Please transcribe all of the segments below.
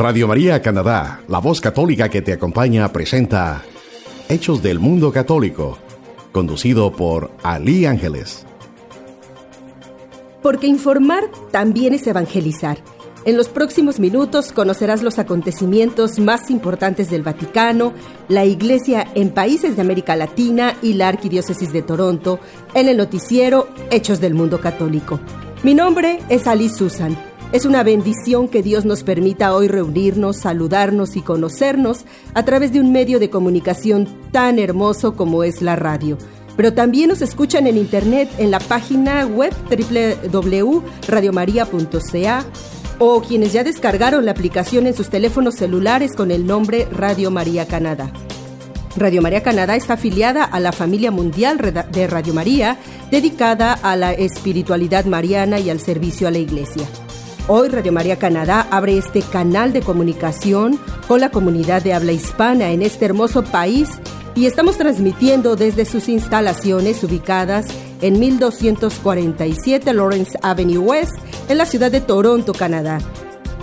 Radio María Canadá, la voz católica que te acompaña, presenta Hechos del Mundo Católico, conducido por Ali Ángeles. Porque informar también es evangelizar. En los próximos minutos conocerás los acontecimientos más importantes del Vaticano, la Iglesia en países de América Latina y la Arquidiócesis de Toronto en el noticiero Hechos del Mundo Católico. Mi nombre es Ali Susan. Es una bendición que Dios nos permita hoy reunirnos, saludarnos y conocernos a través de un medio de comunicación tan hermoso como es la radio. Pero también nos escuchan en internet en la página web www.radiomaria.ca o quienes ya descargaron la aplicación en sus teléfonos celulares con el nombre Radio María Canadá. Radio María Canadá está afiliada a la familia mundial de Radio María, dedicada a la espiritualidad mariana y al servicio a la Iglesia. Hoy Radio María Canadá abre este canal de comunicación con la comunidad de habla hispana en este hermoso país y estamos transmitiendo desde sus instalaciones ubicadas en 1247 Lawrence Avenue West, en la ciudad de Toronto, Canadá.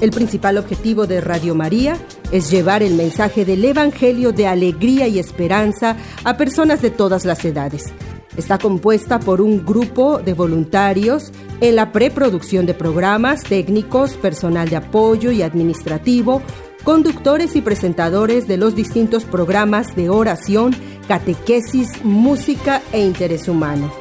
El principal objetivo de Radio María es llevar el mensaje del Evangelio de alegría y esperanza a personas de todas las edades. Está compuesta por un grupo de voluntarios en la preproducción de programas, técnicos, personal de apoyo y administrativo, conductores y presentadores de los distintos programas de oración, catequesis, música e interés humano.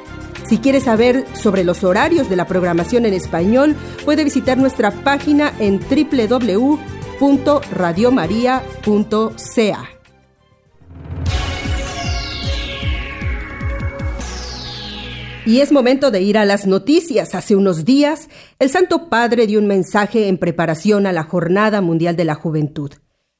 Si quiere saber sobre los horarios de la programación en español, puede visitar nuestra página en www.radiomaria.ca. Y es momento de ir a las noticias. Hace unos días, el Santo Padre dio un mensaje en preparación a la Jornada Mundial de la Juventud,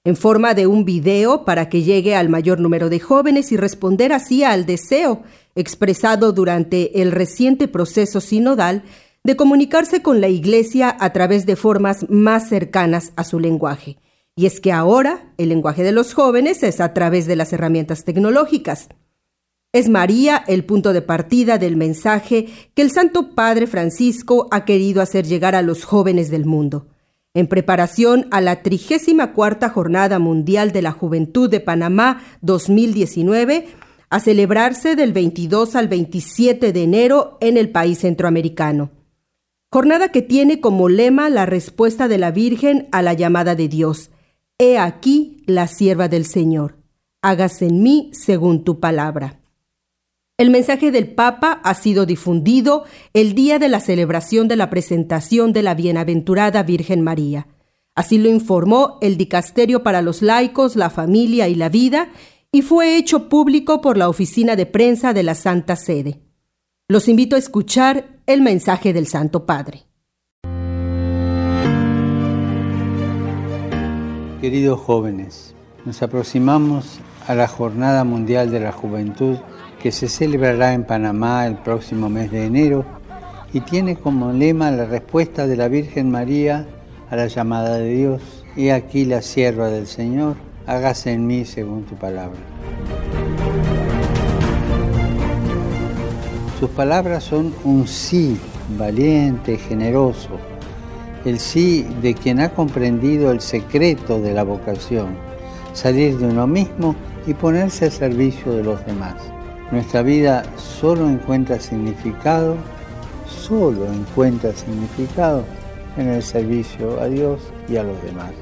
en forma de un video para que llegue al mayor número de jóvenes y responder así al deseo expresado durante el reciente proceso sinodal de comunicarse con la Iglesia a través de formas más cercanas a su lenguaje. Y es que ahora el lenguaje de los jóvenes es a través de las herramientas tecnológicas. Es María el punto de partida del mensaje que el Santo Padre Francisco ha querido hacer llegar a los jóvenes del mundo. En preparación a la 34 Jornada Mundial de la Juventud de Panamá 2019, a celebrarse del 22 al 27 de enero en el país centroamericano. Jornada que tiene como lema la respuesta de la Virgen a la llamada de Dios. He aquí la sierva del Señor. Hágase en mí según tu palabra. El mensaje del Papa ha sido difundido el día de la celebración de la presentación de la Bienaventurada Virgen María. Así lo informó el Dicasterio para los Laicos, la Familia y la Vida y fue hecho público por la Oficina de Prensa de la Santa Sede. Los invito a escuchar el mensaje del Santo Padre. Queridos jóvenes, nos aproximamos a la Jornada Mundial de la Juventud que se celebrará en Panamá el próximo mes de enero y tiene como lema la respuesta de la Virgen María a la llamada de Dios. He aquí la sierva del Señor hágase en mí según tu palabra. Sus palabras son un sí valiente, generoso, el sí de quien ha comprendido el secreto de la vocación, salir de uno mismo y ponerse al servicio de los demás. Nuestra vida solo encuentra significado, solo encuentra significado en el servicio a Dios y a los demás.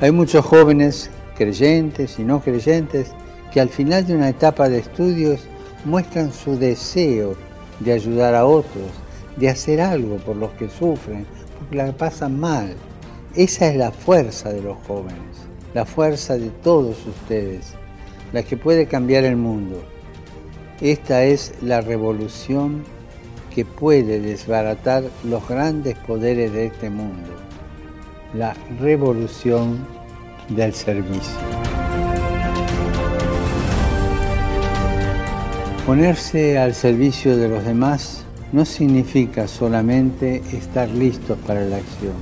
Hay muchos jóvenes, creyentes y no creyentes, que al final de una etapa de estudios muestran su deseo de ayudar a otros, de hacer algo por los que sufren, porque la pasan mal. Esa es la fuerza de los jóvenes, la fuerza de todos ustedes, la que puede cambiar el mundo. Esta es la revolución que puede desbaratar los grandes poderes de este mundo la revolución del servicio. Ponerse al servicio de los demás no significa solamente estar listos para la acción,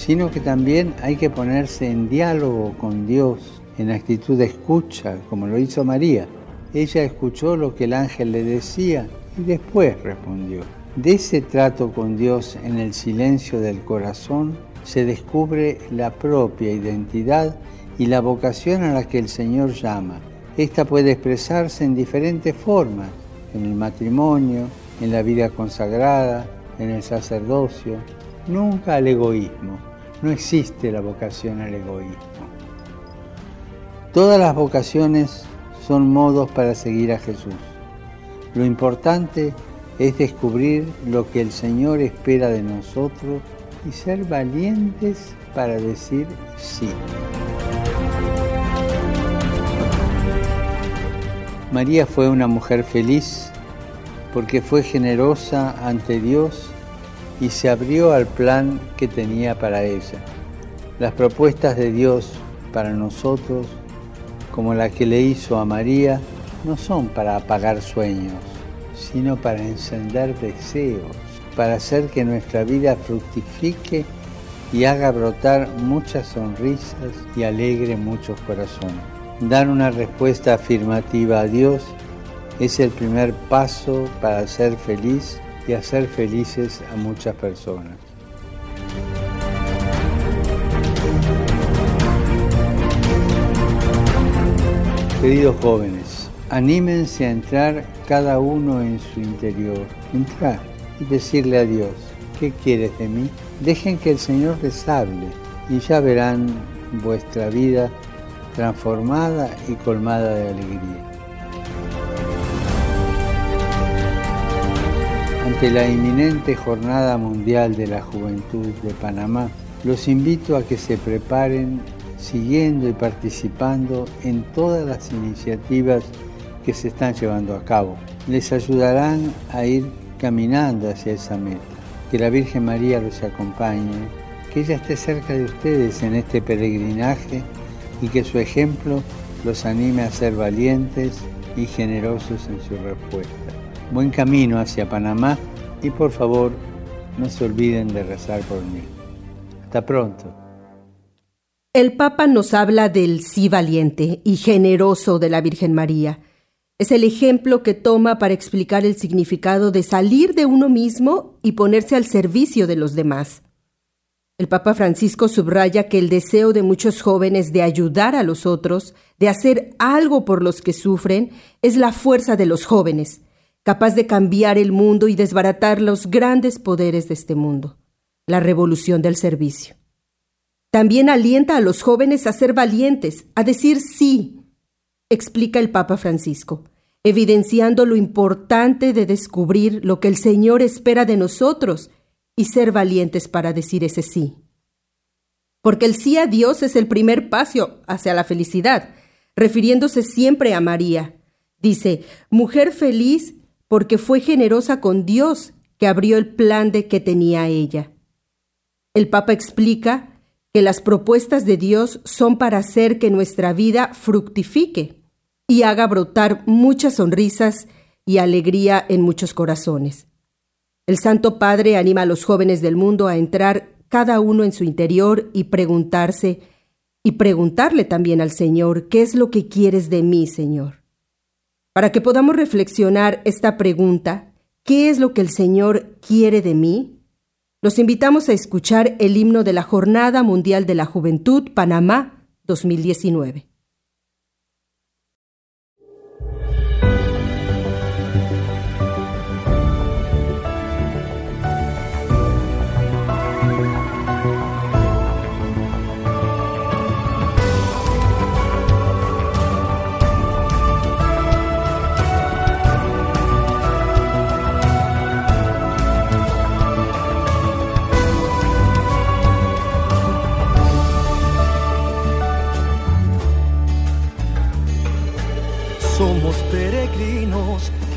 sino que también hay que ponerse en diálogo con Dios, en actitud de escucha, como lo hizo María. Ella escuchó lo que el ángel le decía y después respondió. De ese trato con Dios en el silencio del corazón se descubre la propia identidad y la vocación a la que el Señor llama. Esta puede expresarse en diferentes formas, en el matrimonio, en la vida consagrada, en el sacerdocio, nunca al egoísmo. No existe la vocación al egoísmo. Todas las vocaciones son modos para seguir a Jesús. Lo importante es descubrir lo que el Señor espera de nosotros y ser valientes para decir sí. María fue una mujer feliz porque fue generosa ante Dios y se abrió al plan que tenía para ella. Las propuestas de Dios para nosotros, como la que le hizo a María, no son para apagar sueños, sino para encender deseos, para hacer que nuestra vida fructifique y haga brotar muchas sonrisas y alegre muchos corazones. Dar una respuesta afirmativa a Dios es el primer paso para ser feliz y hacer felices a muchas personas. Queridos jóvenes, anímense a entrar cada uno en su interior, entrar y decirle a Dios, ¿qué quieres de mí? Dejen que el Señor les hable y ya verán vuestra vida transformada y colmada de alegría. Ante la inminente Jornada Mundial de la Juventud de Panamá, los invito a que se preparen siguiendo y participando en todas las iniciativas que se están llevando a cabo. Les ayudarán a ir caminando hacia esa meta. Que la Virgen María los acompañe, que ella esté cerca de ustedes en este peregrinaje y que su ejemplo los anime a ser valientes y generosos en su respuesta. Buen camino hacia Panamá y por favor no se olviden de rezar por mí. Hasta pronto. El Papa nos habla del sí valiente y generoso de la Virgen María. Es el ejemplo que toma para explicar el significado de salir de uno mismo y ponerse al servicio de los demás. El Papa Francisco subraya que el deseo de muchos jóvenes de ayudar a los otros, de hacer algo por los que sufren, es la fuerza de los jóvenes, capaz de cambiar el mundo y desbaratar los grandes poderes de este mundo, la revolución del servicio. También alienta a los jóvenes a ser valientes, a decir sí, explica el Papa Francisco, evidenciando lo importante de descubrir lo que el Señor espera de nosotros y ser valientes para decir ese sí. Porque el sí a Dios es el primer paso hacia la felicidad, refiriéndose siempre a María. Dice, mujer feliz porque fue generosa con Dios que abrió el plan de que tenía ella. El Papa explica que las propuestas de Dios son para hacer que nuestra vida fructifique y haga brotar muchas sonrisas y alegría en muchos corazones. El Santo Padre anima a los jóvenes del mundo a entrar cada uno en su interior y preguntarse, y preguntarle también al Señor, ¿qué es lo que quieres de mí, Señor? Para que podamos reflexionar esta pregunta, ¿qué es lo que el Señor quiere de mí? Los invitamos a escuchar el himno de la Jornada Mundial de la Juventud Panamá 2019.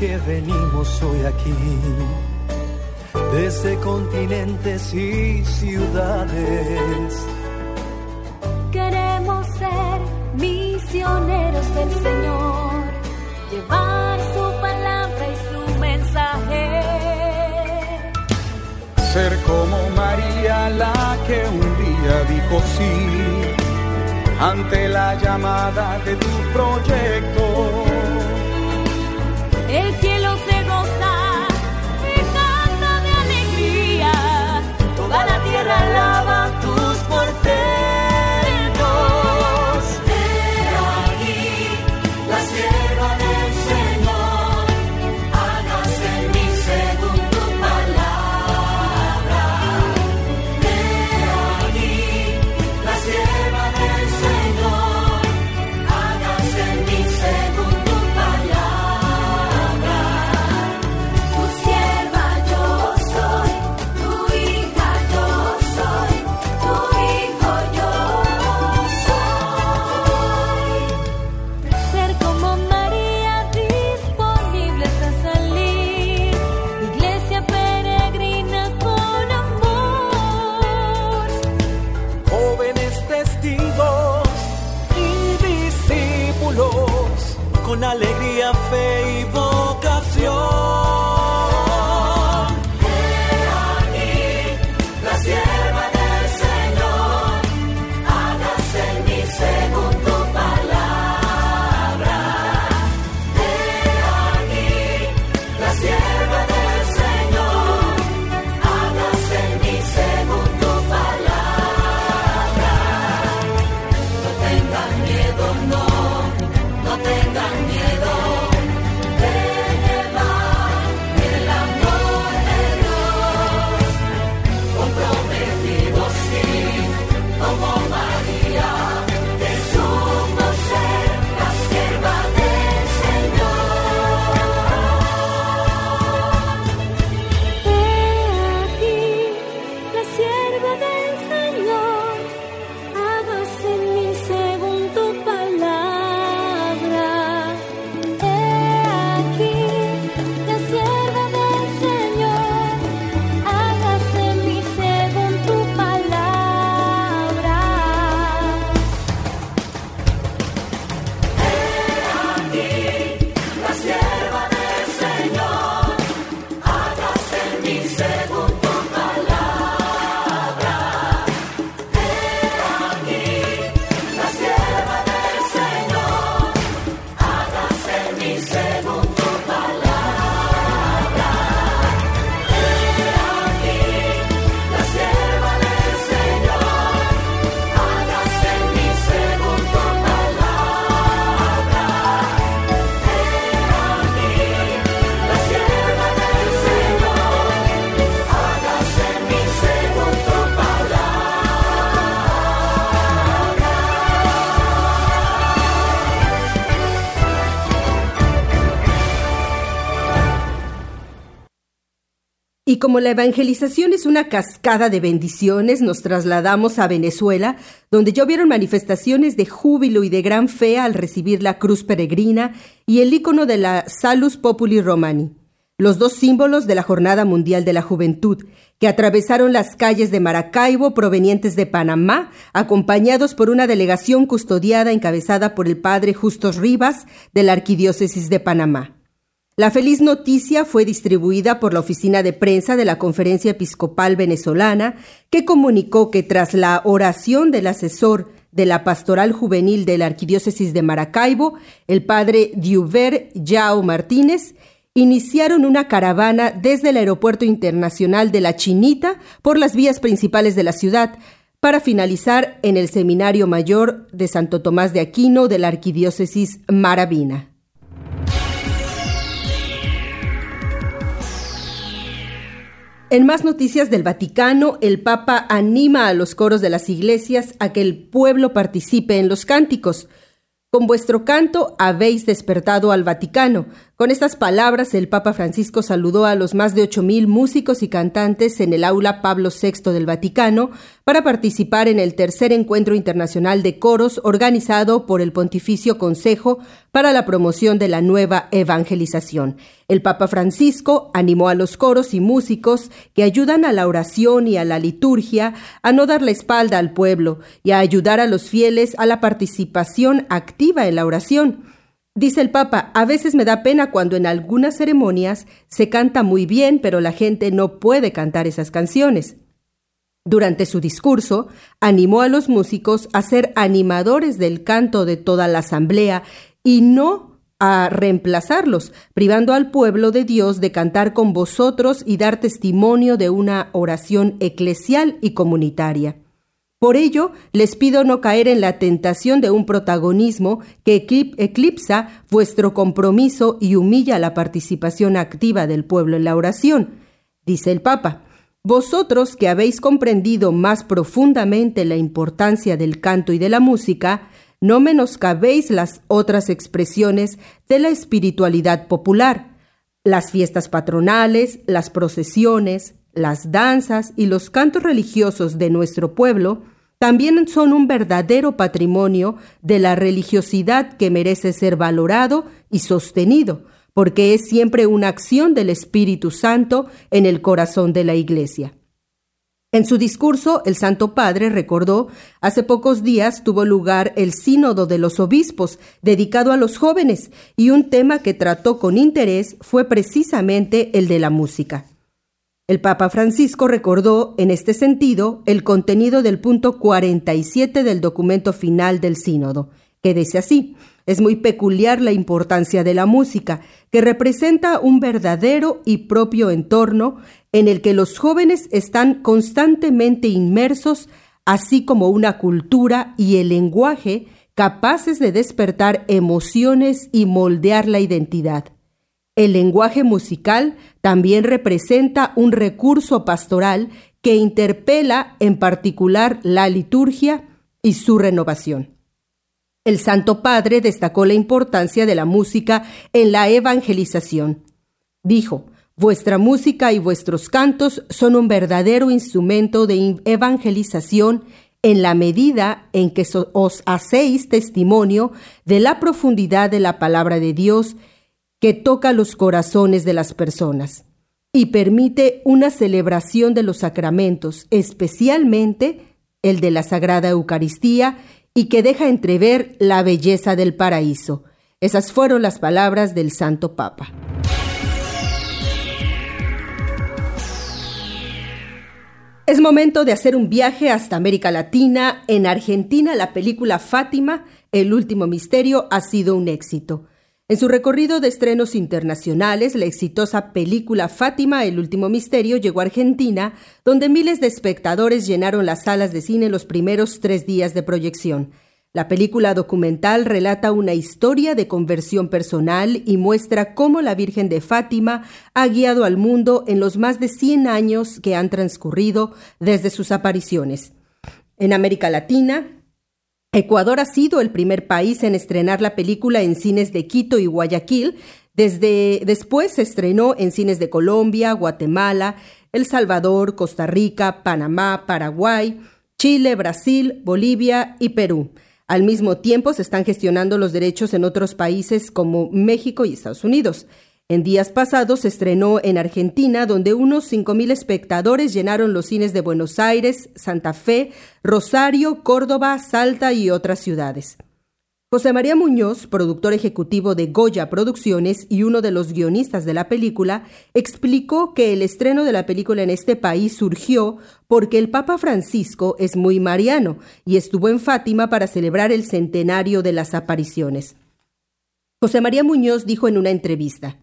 Que venimos hoy aquí, desde continentes y ciudades. Queremos ser misioneros del Señor, llevar su palabra y su mensaje. Ser como María la que un día dijo sí ante la llamada de tu proyecto el cielo Y como la evangelización es una cascada de bendiciones, nos trasladamos a Venezuela, donde llovieron manifestaciones de júbilo y de gran fe al recibir la cruz peregrina y el icono de la Salus Populi Romani, los dos símbolos de la Jornada Mundial de la Juventud, que atravesaron las calles de Maracaibo provenientes de Panamá, acompañados por una delegación custodiada encabezada por el padre Justos Rivas de la Arquidiócesis de Panamá. La feliz noticia fue distribuida por la oficina de prensa de la Conferencia Episcopal Venezolana, que comunicó que tras la oración del asesor de la Pastoral Juvenil de la Arquidiócesis de Maracaibo, el padre Diuver Yao Martínez, iniciaron una caravana desde el Aeropuerto Internacional de La Chinita por las vías principales de la ciudad, para finalizar en el Seminario Mayor de Santo Tomás de Aquino de la Arquidiócesis Maravina. En más noticias del Vaticano, el Papa anima a los coros de las iglesias a que el pueblo participe en los cánticos. Con vuestro canto habéis despertado al Vaticano. Con estas palabras, el Papa Francisco saludó a los más de ocho mil músicos y cantantes en el aula Pablo VI del Vaticano para participar en el tercer encuentro internacional de coros organizado por el Pontificio Consejo para la promoción de la nueva evangelización. El Papa Francisco animó a los coros y músicos que ayudan a la oración y a la liturgia a no dar la espalda al pueblo y a ayudar a los fieles a la participación activa en la oración. Dice el Papa, a veces me da pena cuando en algunas ceremonias se canta muy bien, pero la gente no puede cantar esas canciones. Durante su discurso, animó a los músicos a ser animadores del canto de toda la asamblea y no a reemplazarlos, privando al pueblo de Dios de cantar con vosotros y dar testimonio de una oración eclesial y comunitaria. Por ello, les pido no caer en la tentación de un protagonismo que eclipsa vuestro compromiso y humilla la participación activa del pueblo en la oración. Dice el Papa, vosotros que habéis comprendido más profundamente la importancia del canto y de la música, no menoscabéis las otras expresiones de la espiritualidad popular, las fiestas patronales, las procesiones, las danzas y los cantos religiosos de nuestro pueblo, también son un verdadero patrimonio de la religiosidad que merece ser valorado y sostenido, porque es siempre una acción del Espíritu Santo en el corazón de la Iglesia. En su discurso, el Santo Padre recordó, hace pocos días tuvo lugar el Sínodo de los Obispos, dedicado a los jóvenes, y un tema que trató con interés fue precisamente el de la música. El Papa Francisco recordó, en este sentido, el contenido del punto 47 del documento final del Sínodo, que dice así, es muy peculiar la importancia de la música, que representa un verdadero y propio entorno en el que los jóvenes están constantemente inmersos, así como una cultura y el lenguaje capaces de despertar emociones y moldear la identidad. El lenguaje musical también representa un recurso pastoral que interpela en particular la liturgia y su renovación. El Santo Padre destacó la importancia de la música en la evangelización. Dijo, Vuestra música y vuestros cantos son un verdadero instrumento de evangelización en la medida en que os hacéis testimonio de la profundidad de la palabra de Dios que toca los corazones de las personas y permite una celebración de los sacramentos, especialmente el de la Sagrada Eucaristía y que deja entrever la belleza del paraíso. Esas fueron las palabras del Santo Papa. Es momento de hacer un viaje hasta América Latina. En Argentina, la película Fátima, El último misterio, ha sido un éxito. En su recorrido de estrenos internacionales, la exitosa película Fátima, El último misterio, llegó a Argentina, donde miles de espectadores llenaron las salas de cine los primeros tres días de proyección. La película documental relata una historia de conversión personal y muestra cómo la Virgen de Fátima ha guiado al mundo en los más de 100 años que han transcurrido desde sus apariciones. En América Latina, Ecuador ha sido el primer país en estrenar la película en cines de Quito y Guayaquil. Desde después se estrenó en cines de Colombia, Guatemala, El Salvador, Costa Rica, Panamá, Paraguay, Chile, Brasil, Bolivia y Perú. Al mismo tiempo se están gestionando los derechos en otros países como México y Estados Unidos. En días pasados se estrenó en Argentina, donde unos 5.000 espectadores llenaron los cines de Buenos Aires, Santa Fe, Rosario, Córdoba, Salta y otras ciudades. José María Muñoz, productor ejecutivo de Goya Producciones y uno de los guionistas de la película, explicó que el estreno de la película en este país surgió porque el Papa Francisco es muy mariano y estuvo en Fátima para celebrar el centenario de las apariciones. José María Muñoz dijo en una entrevista,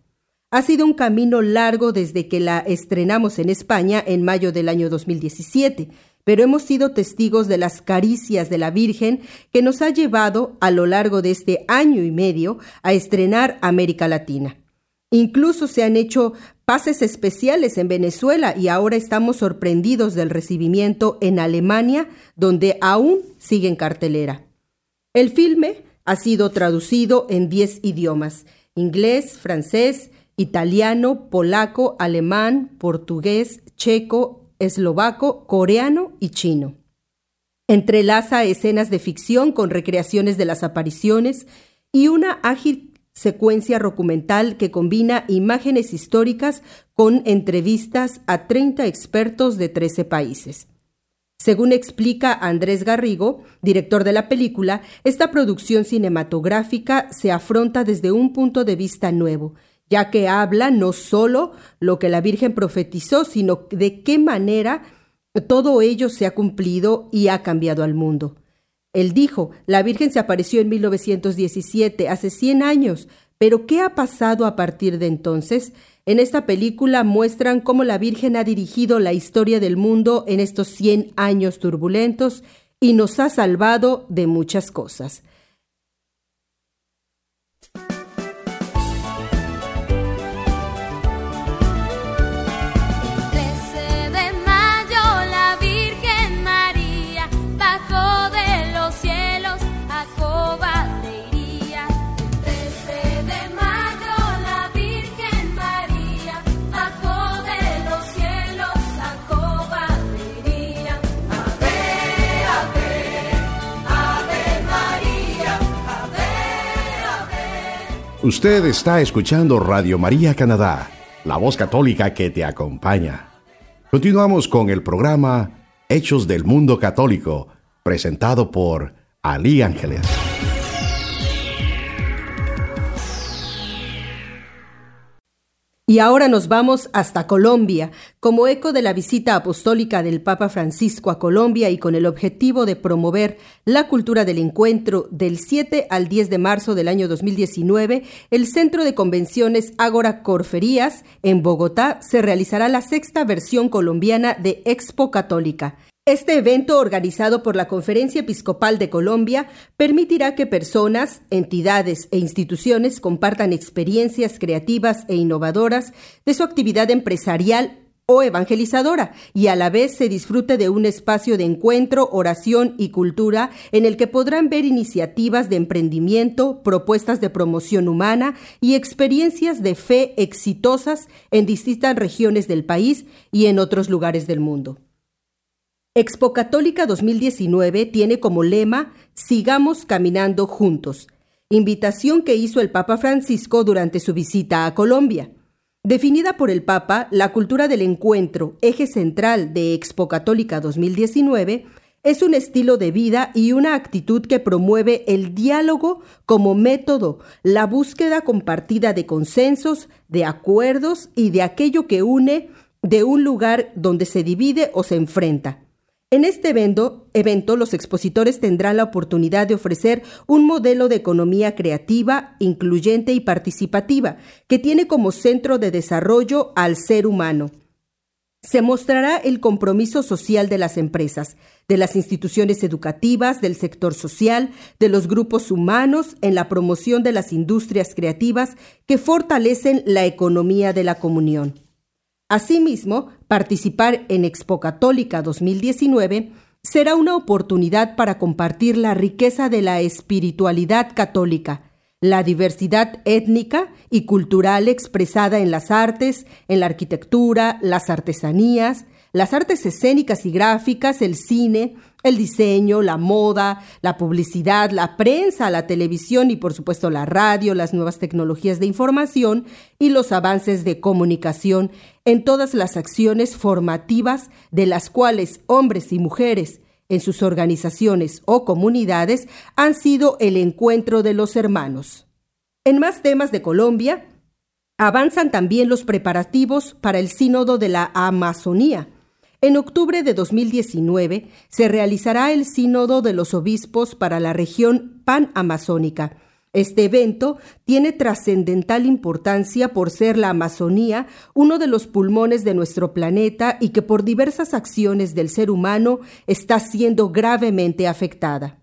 ha sido un camino largo desde que la estrenamos en España en mayo del año 2017, pero hemos sido testigos de las caricias de la Virgen que nos ha llevado a lo largo de este año y medio a estrenar América Latina. Incluso se han hecho pases especiales en Venezuela y ahora estamos sorprendidos del recibimiento en Alemania, donde aún sigue en cartelera. El filme ha sido traducido en 10 idiomas, inglés, francés, italiano, polaco, alemán, portugués, checo, eslovaco, coreano y chino. Entrelaza escenas de ficción con recreaciones de las apariciones y una ágil secuencia documental que combina imágenes históricas con entrevistas a 30 expertos de 13 países. Según explica Andrés Garrigo, director de la película, esta producción cinematográfica se afronta desde un punto de vista nuevo, ya que habla no solo lo que la Virgen profetizó, sino de qué manera todo ello se ha cumplido y ha cambiado al mundo. Él dijo, la Virgen se apareció en 1917, hace 100 años, pero ¿qué ha pasado a partir de entonces? En esta película muestran cómo la Virgen ha dirigido la historia del mundo en estos 100 años turbulentos y nos ha salvado de muchas cosas. Usted está escuchando Radio María Canadá, la voz católica que te acompaña. Continuamos con el programa Hechos del Mundo Católico, presentado por Ali Ángeles. Y ahora nos vamos hasta Colombia, como eco de la visita apostólica del Papa Francisco a Colombia y con el objetivo de promover la cultura del encuentro del 7 al 10 de marzo del año 2019, el Centro de Convenciones Ágora Corferías en Bogotá se realizará la sexta versión colombiana de Expo Católica. Este evento, organizado por la Conferencia Episcopal de Colombia, permitirá que personas, entidades e instituciones compartan experiencias creativas e innovadoras de su actividad empresarial o evangelizadora y a la vez se disfrute de un espacio de encuentro, oración y cultura en el que podrán ver iniciativas de emprendimiento, propuestas de promoción humana y experiencias de fe exitosas en distintas regiones del país y en otros lugares del mundo. Expo Católica 2019 tiene como lema Sigamos caminando juntos, invitación que hizo el Papa Francisco durante su visita a Colombia. Definida por el Papa, la cultura del encuentro, eje central de Expo Católica 2019, es un estilo de vida y una actitud que promueve el diálogo como método, la búsqueda compartida de consensos, de acuerdos y de aquello que une de un lugar donde se divide o se enfrenta. En este evento, los expositores tendrán la oportunidad de ofrecer un modelo de economía creativa, incluyente y participativa, que tiene como centro de desarrollo al ser humano. Se mostrará el compromiso social de las empresas, de las instituciones educativas, del sector social, de los grupos humanos en la promoción de las industrias creativas que fortalecen la economía de la comunión. Asimismo, participar en Expo Católica 2019 será una oportunidad para compartir la riqueza de la espiritualidad católica, la diversidad étnica y cultural expresada en las artes, en la arquitectura, las artesanías, las artes escénicas y gráficas, el cine, el diseño, la moda, la publicidad, la prensa, la televisión y por supuesto la radio, las nuevas tecnologías de información y los avances de comunicación en todas las acciones formativas de las cuales hombres y mujeres en sus organizaciones o comunidades han sido el encuentro de los hermanos. En más temas de Colombia, avanzan también los preparativos para el Sínodo de la Amazonía, en octubre de 2019 se realizará el Sínodo de los Obispos para la región panamazónica. Este evento tiene trascendental importancia por ser la Amazonía uno de los pulmones de nuestro planeta y que por diversas acciones del ser humano está siendo gravemente afectada.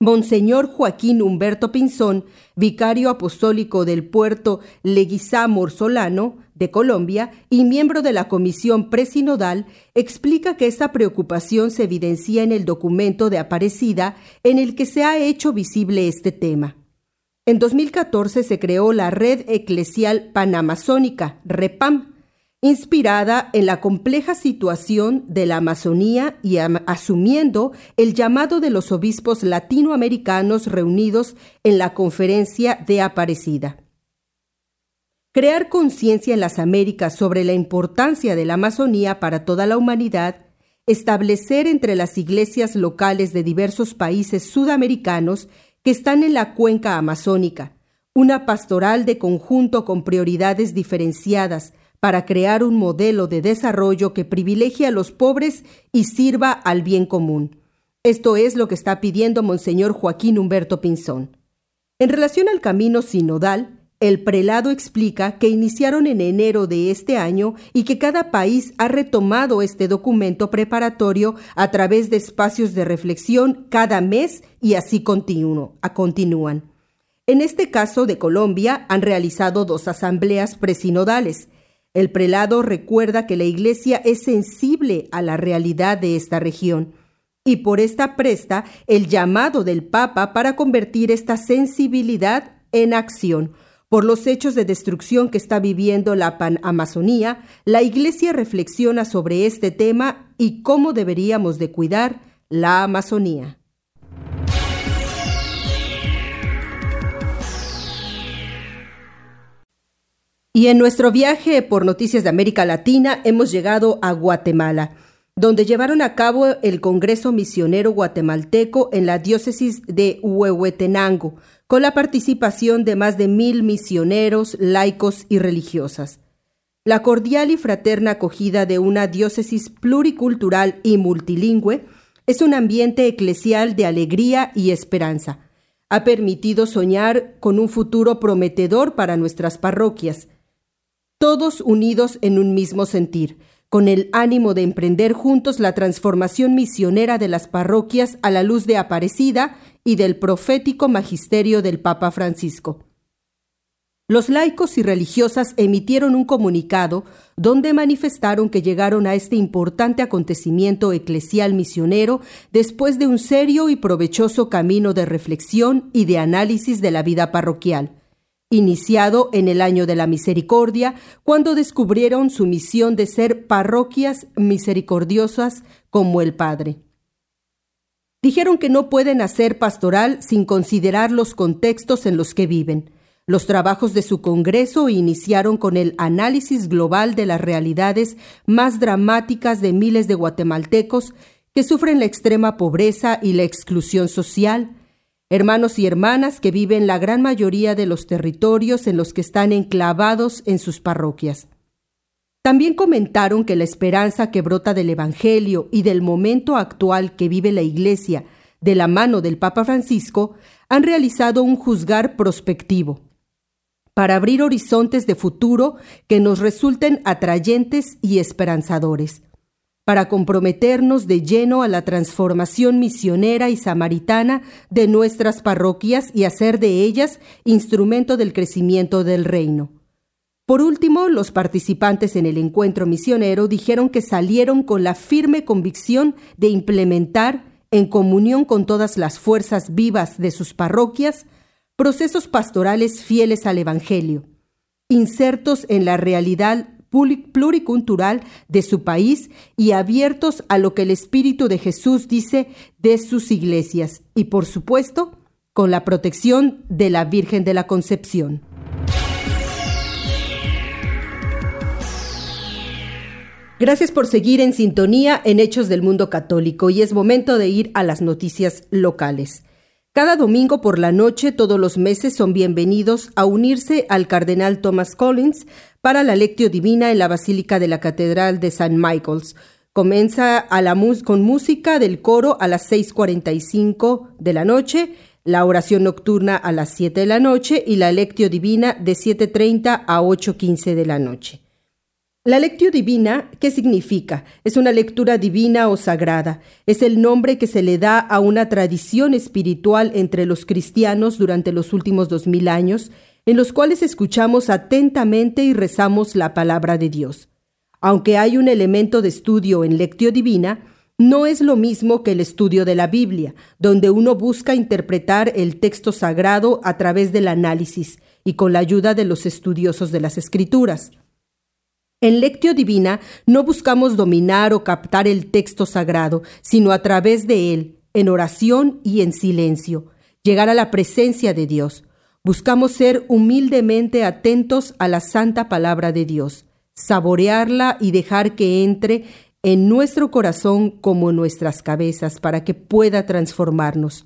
Monseñor Joaquín Humberto Pinzón, vicario apostólico del puerto Leguizamor Solano de Colombia y miembro de la comisión presinodal, explica que esta preocupación se evidencia en el documento de Aparecida en el que se ha hecho visible este tema. En 2014 se creó la Red Eclesial Panamazónica, REPAM, inspirada en la compleja situación de la Amazonía y asumiendo el llamado de los obispos latinoamericanos reunidos en la conferencia de Aparecida. Crear conciencia en las Américas sobre la importancia de la Amazonía para toda la humanidad, establecer entre las iglesias locales de diversos países sudamericanos que están en la cuenca amazónica, una pastoral de conjunto con prioridades diferenciadas, para crear un modelo de desarrollo que privilegie a los pobres y sirva al bien común. Esto es lo que está pidiendo Monseñor Joaquín Humberto Pinzón. En relación al camino sinodal, el prelado explica que iniciaron en enero de este año y que cada país ha retomado este documento preparatorio a través de espacios de reflexión cada mes y así continúan. En este caso de Colombia han realizado dos asambleas presinodales, el prelado recuerda que la Iglesia es sensible a la realidad de esta región y por esta presta el llamado del Papa para convertir esta sensibilidad en acción. Por los hechos de destrucción que está viviendo la Panamazonía, la Iglesia reflexiona sobre este tema y cómo deberíamos de cuidar la Amazonía. Y en nuestro viaje por Noticias de América Latina hemos llegado a Guatemala. donde llevaron a cabo el Congreso Misionero Guatemalteco en la diócesis de Huehuetenango, con la participación de más de mil misioneros, laicos y religiosas. La cordial y fraterna acogida de una diócesis pluricultural y multilingüe es un ambiente eclesial de alegría y esperanza. Ha permitido soñar con un futuro prometedor para nuestras parroquias, todos unidos en un mismo sentir, con el ánimo de emprender juntos la transformación misionera de las parroquias a la luz de Aparecida y del profético magisterio del Papa Francisco. Los laicos y religiosas emitieron un comunicado donde manifestaron que llegaron a este importante acontecimiento eclesial misionero después de un serio y provechoso camino de reflexión y de análisis de la vida parroquial iniciado en el año de la misericordia, cuando descubrieron su misión de ser parroquias misericordiosas como el Padre. Dijeron que no pueden hacer pastoral sin considerar los contextos en los que viven. Los trabajos de su Congreso iniciaron con el análisis global de las realidades más dramáticas de miles de guatemaltecos que sufren la extrema pobreza y la exclusión social, hermanos y hermanas que viven la gran mayoría de los territorios en los que están enclavados en sus parroquias. También comentaron que la esperanza que brota del Evangelio y del momento actual que vive la Iglesia de la mano del Papa Francisco han realizado un juzgar prospectivo para abrir horizontes de futuro que nos resulten atrayentes y esperanzadores para comprometernos de lleno a la transformación misionera y samaritana de nuestras parroquias y hacer de ellas instrumento del crecimiento del reino. Por último, los participantes en el encuentro misionero dijeron que salieron con la firme convicción de implementar, en comunión con todas las fuerzas vivas de sus parroquias, procesos pastorales fieles al Evangelio, insertos en la realidad pluricultural de su país y abiertos a lo que el Espíritu de Jesús dice de sus iglesias y, por supuesto, con la protección de la Virgen de la Concepción. Gracias por seguir en sintonía en Hechos del Mundo Católico y es momento de ir a las noticias locales. Cada domingo por la noche, todos los meses, son bienvenidos a unirse al cardenal Thomas Collins para la lectio divina en la Basílica de la Catedral de St. Michael's. Comienza a la con música del coro a las 6.45 de la noche, la oración nocturna a las 7 de la noche y la lectio divina de 7.30 a 8.15 de la noche. La lectio divina, ¿qué significa? Es una lectura divina o sagrada. Es el nombre que se le da a una tradición espiritual entre los cristianos durante los últimos dos mil años, en los cuales escuchamos atentamente y rezamos la palabra de Dios. Aunque hay un elemento de estudio en lectio divina, no es lo mismo que el estudio de la Biblia, donde uno busca interpretar el texto sagrado a través del análisis y con la ayuda de los estudiosos de las escrituras. En Lectio Divina no buscamos dominar o captar el texto sagrado, sino a través de él, en oración y en silencio, llegar a la presencia de Dios. Buscamos ser humildemente atentos a la santa palabra de Dios, saborearla y dejar que entre en nuestro corazón como en nuestras cabezas para que pueda transformarnos.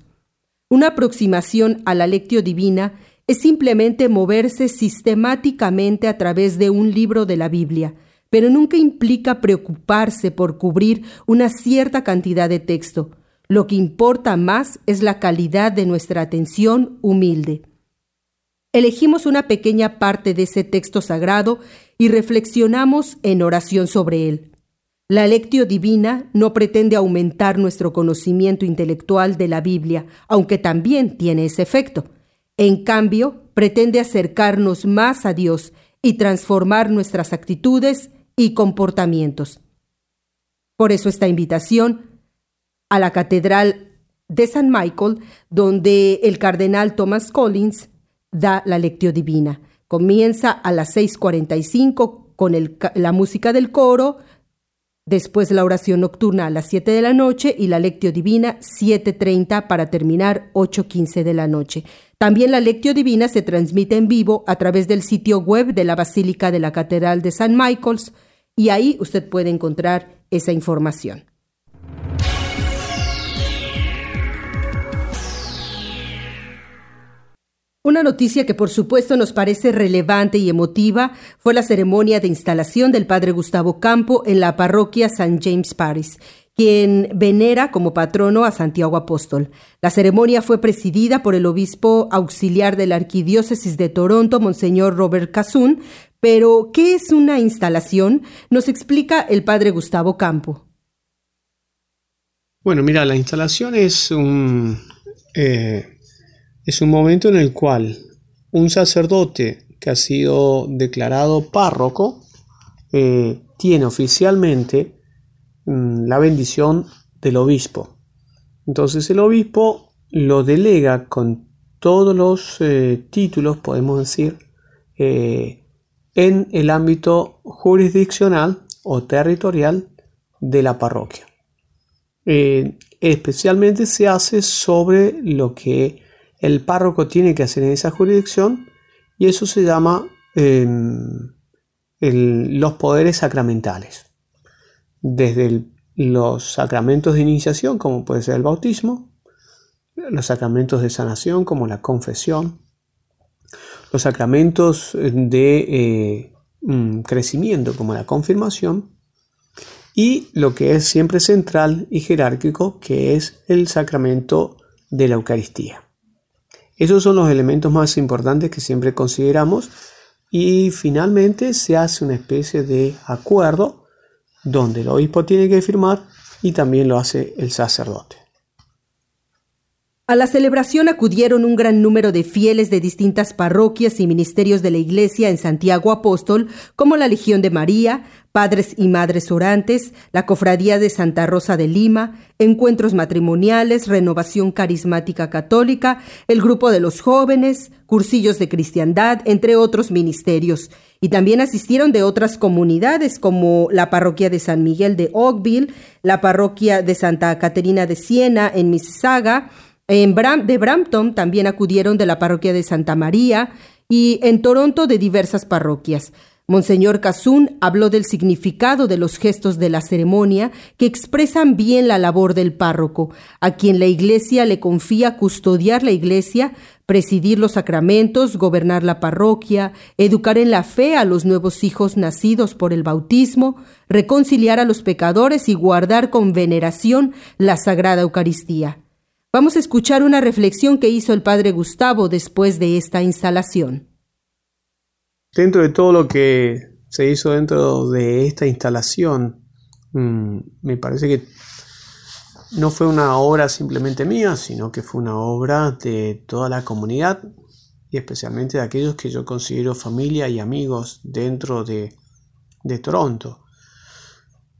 Una aproximación a la lectio divina es simplemente moverse sistemáticamente a través de un libro de la Biblia, pero nunca implica preocuparse por cubrir una cierta cantidad de texto. Lo que importa más es la calidad de nuestra atención humilde. Elegimos una pequeña parte de ese texto sagrado y reflexionamos en oración sobre él. La lectio divina no pretende aumentar nuestro conocimiento intelectual de la Biblia, aunque también tiene ese efecto. En cambio, pretende acercarnos más a Dios y transformar nuestras actitudes y comportamientos. Por eso esta invitación a la Catedral de San Michael, donde el cardenal Thomas Collins da la lectio divina. Comienza a las 6.45 con la música del coro, Después la oración nocturna a las 7 de la noche y la lectio divina 7.30 para terminar 8.15 de la noche. También la lectio divina se transmite en vivo a través del sitio web de la Basílica de la Catedral de San Michael's y ahí usted puede encontrar esa información. Una noticia que por supuesto nos parece relevante y emotiva fue la ceremonia de instalación del padre Gustavo Campo en la parroquia St. James Paris, quien venera como patrono a Santiago Apóstol. La ceremonia fue presidida por el obispo auxiliar de la Arquidiócesis de Toronto, Monseñor Robert Casun, pero ¿qué es una instalación? Nos explica el padre Gustavo Campo. Bueno, mira, la instalación es un... Eh, es un momento en el cual un sacerdote que ha sido declarado párroco eh, tiene oficialmente la bendición del obispo. Entonces el obispo lo delega con todos los eh, títulos, podemos decir, eh, en el ámbito jurisdiccional o territorial de la parroquia. especialmente se hace sobre lo que el párroco tiene que hacer en esa jurisdicción y eso se llama em, los poderes sacramentales. Desde los sacramentos de iniciación, como puede ser el bautismo, los sacramentos de sanación, como la confesión, los sacramentos de eh, mm, crecimiento, como la confirmación, y lo que es siempre central y jerárquico, que es el sacramento de la Eucaristía. Esos son los elementos más importantes que siempre consideramos y finalmente se hace una especie de acuerdo donde el obispo tiene que firmar y también lo hace el sacerdote. A la celebración acudieron un gran número de fieles de distintas parroquias y ministerios de la Iglesia en Santiago Apóstol, como la Legión de María, Padres y Madres Orantes, la Cofradía de Santa Rosa de Lima, Encuentros Matrimoniales, Renovación Carismática Católica, el Grupo de los Jóvenes, Cursillos de Cristiandad, entre otros ministerios. Y también asistieron de otras comunidades como la Parroquia de San Miguel de Oakville, la Parroquia de Santa Caterina de Siena en Mississauga, en de Brampton también acudieron de la parroquia de Santa María y en Toronto de diversas parroquias. Monseñor Casun habló del significado de los gestos de la ceremonia que expresan bien la labor del párroco, a quien la Iglesia le confía custodiar la Iglesia, presidir los sacramentos, gobernar la parroquia, educar en la fe a los nuevos hijos nacidos por el bautismo, reconciliar a los pecadores y guardar con veneración la Sagrada Eucaristía. Vamos a escuchar una reflexión que hizo el padre Gustavo después de esta instalación. Dentro de todo lo que se hizo dentro de esta instalación, mm, me parece que no fue una obra simplemente mía, sino que fue una obra de toda la comunidad y especialmente de aquellos que yo considero familia y amigos dentro de, Toronto.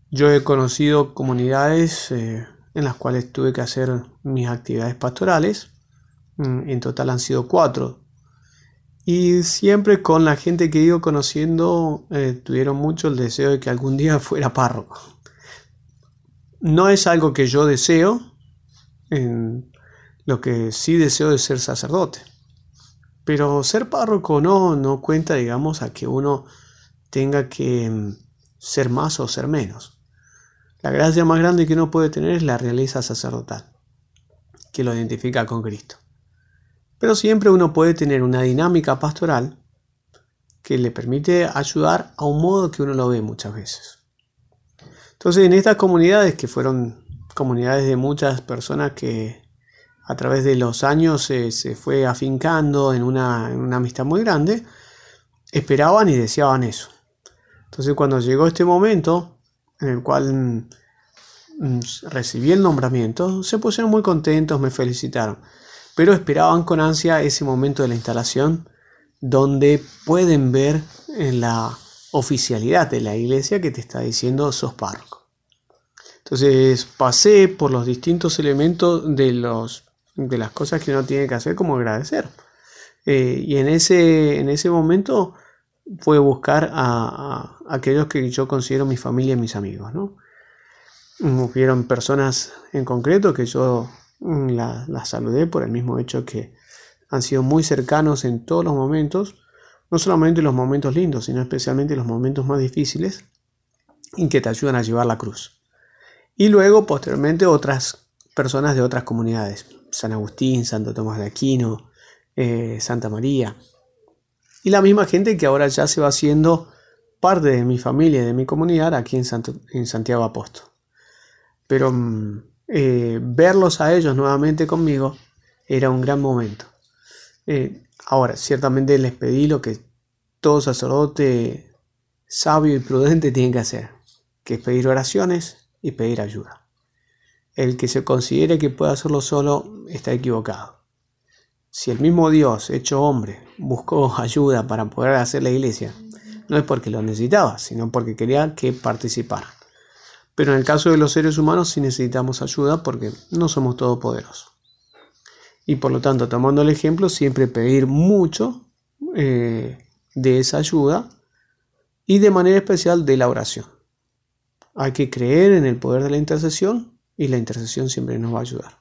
Yo he conocido comunidades eh, en las cuales tuve que hacer mis actividades pastorales. Mm, en total han sido cuatro. Y siempre con la gente que he ido conociendo eh, tuvieron mucho el deseo de que algún día fuera párroco. No es algo que yo deseo, en lo que sí deseo es ser sacerdote. Pero ser párroco no, no cuenta, digamos, a que uno tenga que mm, ser más o ser menos. La gracia más grande que uno puede tener es la realeza sacerdotal, que lo identifica con Cristo. Pero siempre uno puede tener una dinámica pastoral que le permite ayudar a un modo que uno lo ve muchas veces. Entonces, en estas comunidades, que fueron comunidades de muchas personas que a través de los años se, fue afincando en una, en una amistad muy grande, esperaban y deseaban eso. Entonces, cuando llegó este momento, en el cual mm, recibí el nombramiento, se pusieron muy contentos, me felicitaron, pero esperaban con ansia ese momento de la instalación donde pueden ver la oficialidad de la iglesia que te está diciendo sos párroco. Entonces pasé por los distintos elementos de, los, de las cosas que uno tiene que hacer como agradecer. Eh, y en ese, en ese momento fue buscar a, aquellos que yo considero mi familia y mis amigos. ¿no? Hubieron personas en concreto que yo mm, las saludé por el mismo hecho que han sido muy cercanos en todos los momentos, no solamente los momentos lindos, sino especialmente los momentos más difíciles, y que te ayudan a llevar la cruz. Y luego, posteriormente, otras personas de otras comunidades. San Agustín, Santo Tomás de Aquino, eh, Santa María. Y la misma gente que ahora ya se va haciendo parte de mi familia y de mi comunidad aquí en, en Santiago Apóstol. Pero mm, eh, verlos a ellos nuevamente conmigo era un gran momento. Eh, ahora, ciertamente les pedí lo que todo sacerdote sabio y prudente tiene que hacer, que es pedir oraciones y pedir ayuda. El que se considere que puede hacerlo solo está equivocado. Si el mismo Dios, hecho hombre, buscó ayuda para poder hacer la iglesia, no es porque lo necesitaba, sino porque quería que participaran. Pero en el caso de los seres humanos sí necesitamos ayuda porque no somos todopoderosos. Y por lo tanto, tomando el ejemplo, siempre pedir mucho eh, de esa ayuda y de manera especial de la oración. Hay que creer en el poder de la intercesión y la intercesión siempre nos va a ayudar.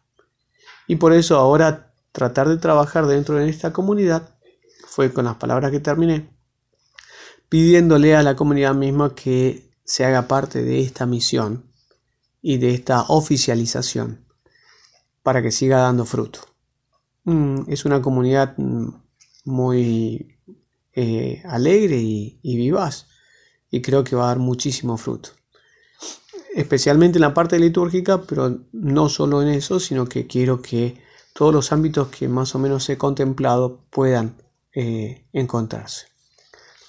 Y por eso ahora tratar de trabajar dentro de esta comunidad fue con las palabras que terminé, pidiéndole a la comunidad misma que se haga parte de esta misión y de esta oficialización para que siga dando fruto. Mm, es una comunidad mm, muy eh, alegre y, vivaz y creo que va a dar muchísimo fruto. Especialmente en la parte litúrgica, pero no solo en eso, sino que quiero que todos los ámbitos que más o menos he contemplado puedan eh, encontrarse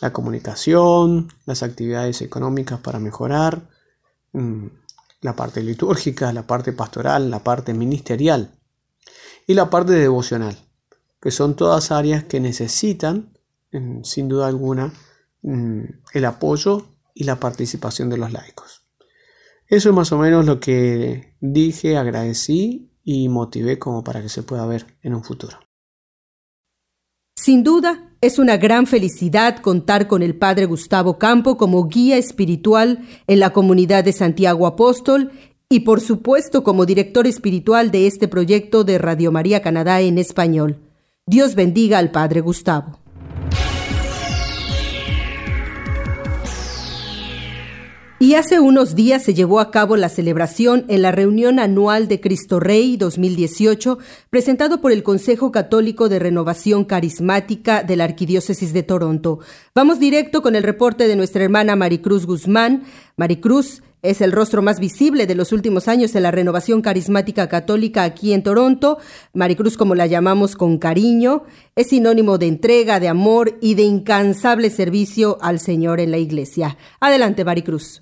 la comunicación, las actividades económicas para mejorar, mm, la parte litúrgica, la parte pastoral, la parte ministerial y la parte devocional, que son todas áreas que necesitan, mm, sin duda alguna, mm, el apoyo y la participación de los laicos. Eso es más o menos lo que dije, agradecí y motivé como para que se pueda ver en un futuro. Sin duda, es una gran felicidad contar con el Padre Gustavo Campo como guía espiritual en la comunidad de Santiago Apóstol y por supuesto como director espiritual de este proyecto de Radio María Canadá en español. Dios bendiga al Padre Gustavo. Y hace unos días se llevó a cabo la celebración en la reunión anual de Cristo Rey 2018, presentado por el Consejo Católico de Renovación Carismática de la Arquidiócesis de Toronto. Vamos directo con el reporte de nuestra hermana Maricruz Guzmán. Maricruz es el rostro más visible de los últimos años en la renovación carismática católica aquí en Toronto. Maricruz, como la llamamos con cariño, es sinónimo de entrega, de amor y de incansable servicio al Señor en la iglesia. Adelante, Maricruz.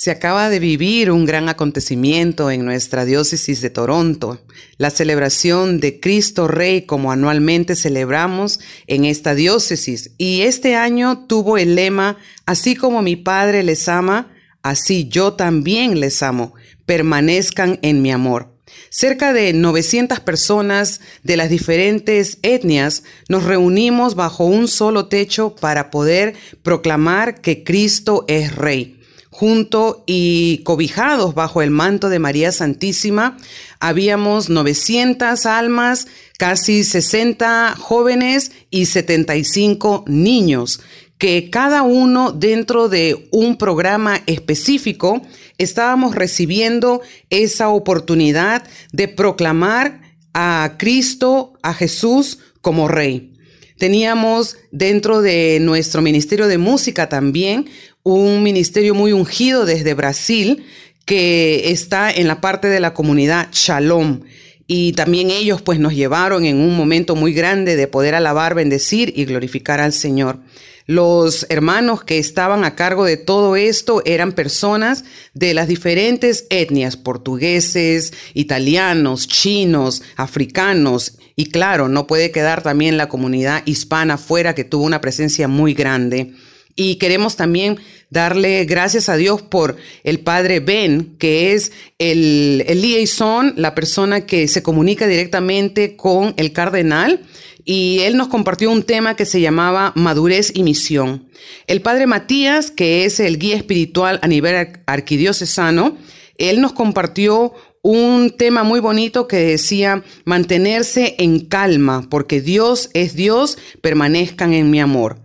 Se acaba de vivir un gran acontecimiento en nuestra diócesis de Toronto, la celebración de Cristo Rey como anualmente celebramos en esta diócesis. Y este año tuvo el lema, así como mi Padre les ama, así yo también les amo, permanezcan en mi amor. Cerca de 900 personas de las diferentes etnias nos reunimos bajo un solo techo para poder proclamar que Cristo es Rey junto y cobijados bajo el manto de María Santísima. Habíamos 900 almas, casi 60 jóvenes y 75 niños, que cada uno dentro de un programa específico estábamos recibiendo esa oportunidad de proclamar a Cristo, a Jesús como Rey. Teníamos dentro de nuestro Ministerio de Música también un ministerio muy ungido desde Brasil que está en la parte de la comunidad Shalom. Y también ellos pues nos llevaron en un momento muy grande de poder alabar, bendecir y glorificar al Señor. Los hermanos que estaban a cargo de todo esto eran personas de las diferentes etnias, portugueses, italianos, chinos, africanos, y claro, no puede quedar también la comunidad hispana fuera que tuvo una presencia muy grande. Y queremos también darle gracias a Dios por el padre Ben, que es el, el liaison, la persona que se comunica directamente con el cardenal. Y él nos compartió un tema que se llamaba madurez y misión. El padre Matías, que es el guía espiritual a nivel arquidiocesano, él nos compartió un tema muy bonito que decía mantenerse en calma, porque Dios es Dios, permanezcan en mi amor.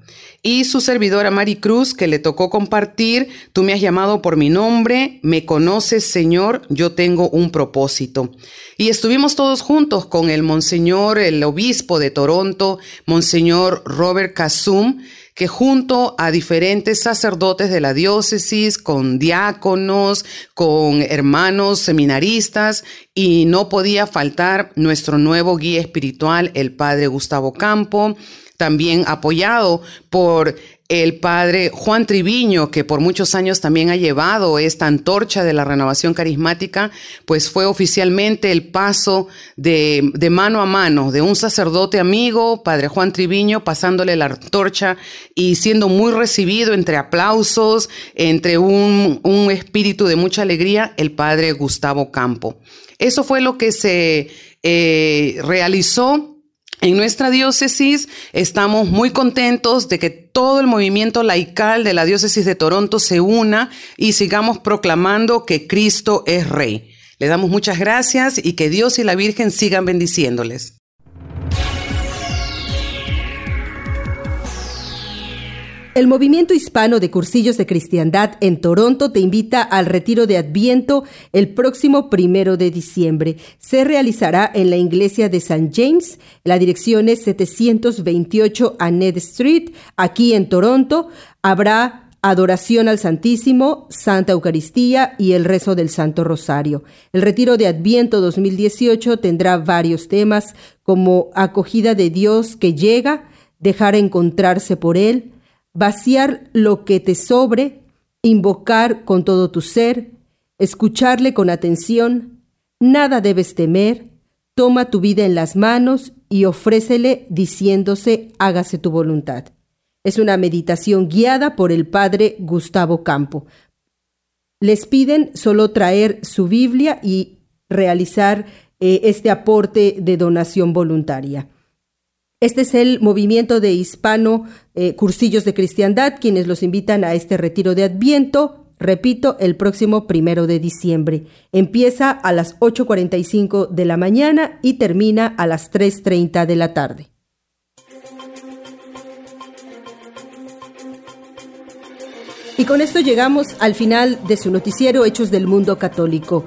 Y su servidora Mari Cruz, que le tocó compartir, tú me has llamado por mi nombre, me conoces Señor, yo tengo un propósito. Y estuvimos todos juntos con el Monseñor, el obispo de Toronto, Monseñor Robert Kasum, que junto a diferentes sacerdotes de la diócesis, con diáconos, con hermanos seminaristas, y no podía faltar nuestro nuevo guía espiritual, el padre Gustavo Campo, también apoyado por el padre Juan Triviño, que por muchos años también ha llevado esta antorcha de la renovación carismática, pues fue oficialmente el paso de, mano a mano de un sacerdote amigo, padre Juan Triviño, pasándole la antorcha y siendo muy recibido entre aplausos, entre un, un espíritu de mucha alegría, el padre Gustavo Campo. Eso fue lo que se eh, realizó en nuestra diócesis estamos muy contentos de que todo el movimiento laical de la diócesis de Toronto se una y sigamos proclamando que Cristo es Rey. Le damos muchas gracias y que Dios y la Virgen sigan bendiciéndoles. El movimiento hispano de cursillos de cristiandad en Toronto te invita al retiro de Adviento el próximo primero de diciembre. Se realizará en la iglesia de St. James. La dirección es 728 Annette Street, aquí en Toronto. Habrá adoración al Santísimo, Santa Eucaristía y el rezo del Santo Rosario. El retiro de Adviento 2018 tendrá varios temas como acogida de Dios que llega, dejar encontrarse por Él, vaciar lo que te sobre, invocar con todo tu ser, escucharle con atención, nada debes temer, toma tu vida en las manos y ofrécele diciéndose hágase tu voluntad. Es una meditación guiada por el padre Gustavo Campo. Les piden solo traer su Biblia y realizar eh, este aporte de donación voluntaria. Este es el movimiento de hispano eh, cursillos de cristiandad, quienes los invitan a este retiro de Adviento. Repito, el próximo primero de diciembre. Empieza a las 8.45 de la mañana y termina a las 3.30 de la tarde. Y con esto llegamos al final de su noticiero Hechos del Mundo Católico.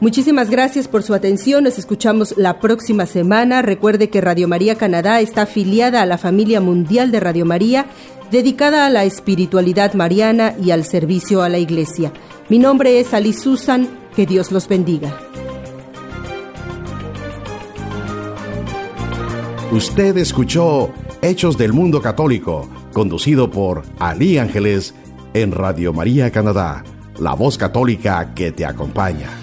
Muchísimas gracias por su atención. Nos escuchamos la próxima semana. Recuerde que Radio María Canadá está afiliada a la familia mundial de Radio María, dedicada a la espiritualidad mariana y al servicio a la Iglesia. Mi nombre es Ali Susan. Que Dios los bendiga. Usted escuchó Hechos del Mundo Católico, conducido por Ali Ángeles en Radio María Canadá, la voz católica que te acompaña.